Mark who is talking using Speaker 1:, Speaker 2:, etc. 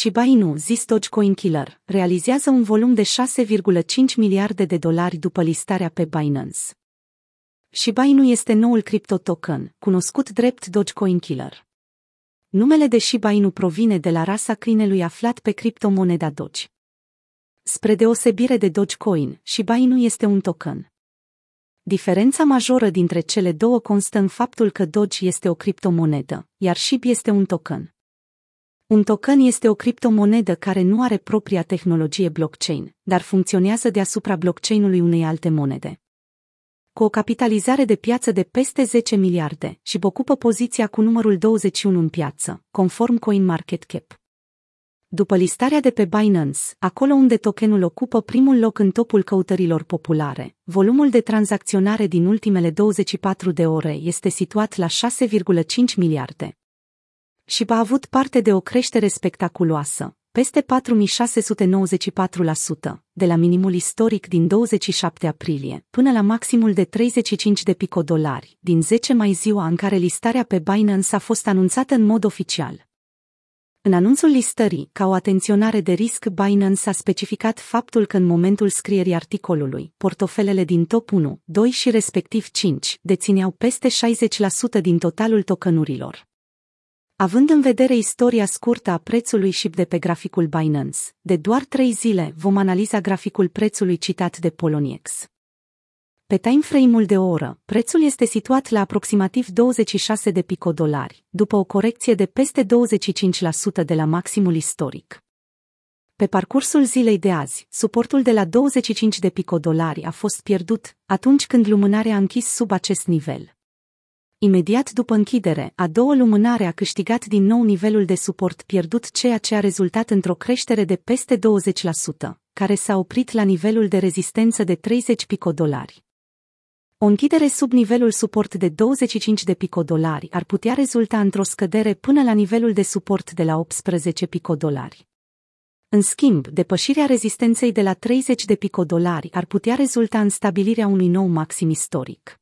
Speaker 1: Shiba Inu, zis Dogecoin Killer, realizează un volum de 6,5 miliarde de dolari după listarea pe Binance. Shiba Inu este noul cripto token, cunoscut drept Dogecoin Killer. Numele de Shiba Inu provine de la rasa câinelui aflat pe criptomoneda Doge. Spre deosebire de Dogecoin, Shiba Inu este un token. Diferența majoră dintre cele două constă în faptul că Doge este o criptomonedă, iar SHIB este un token. Un token este o criptomonedă care nu are propria tehnologie blockchain, dar funcționează deasupra blockchain-ului unei alte monede. Cu o capitalizare de piață de peste 10 miliarde și ocupă poziția cu numărul 21 în piață, conform CoinMarketCap. După listarea de pe Binance, acolo unde tokenul ocupă primul loc în topul căutărilor populare, volumul de tranzacționare din ultimele 24 de ore este situat la 6,5 miliarde, și a avut parte de o creștere spectaculoasă, peste 4694%, de la minimul istoric din 27 aprilie, până la maximul de 35 de picodolari, din 10 mai ziua în care listarea pe Binance a fost anunțată în mod oficial. În anunțul listării, ca o atenționare de risc, Binance a specificat faptul că în momentul scrierii articolului, portofelele din top 1, 2 și respectiv 5 dețineau peste 60% din totalul tokenurilor. Având în vedere istoria scurtă a prețului și de pe graficul Binance, de doar trei zile vom analiza graficul prețului citat de Poloniex. Pe timeframe-ul de o oră, prețul este situat la aproximativ 26 de picodolari, după o corecție de peste 25% de la maximul istoric. Pe parcursul zilei de azi, suportul de la 25 de picodolari a fost pierdut atunci când lumânarea a închis sub acest nivel. Imediat după închidere, a doua lumânare a câștigat din nou nivelul de suport pierdut, ceea ce a rezultat într-o creștere de peste 20%, care s-a oprit la nivelul de rezistență de 30 picodolari. O închidere sub nivelul suport de 25 de picodolari ar putea rezulta într-o scădere până la nivelul de suport de la 18 picodolari. În schimb, depășirea rezistenței de la 30 de picodolari ar putea rezulta în stabilirea unui nou maxim istoric.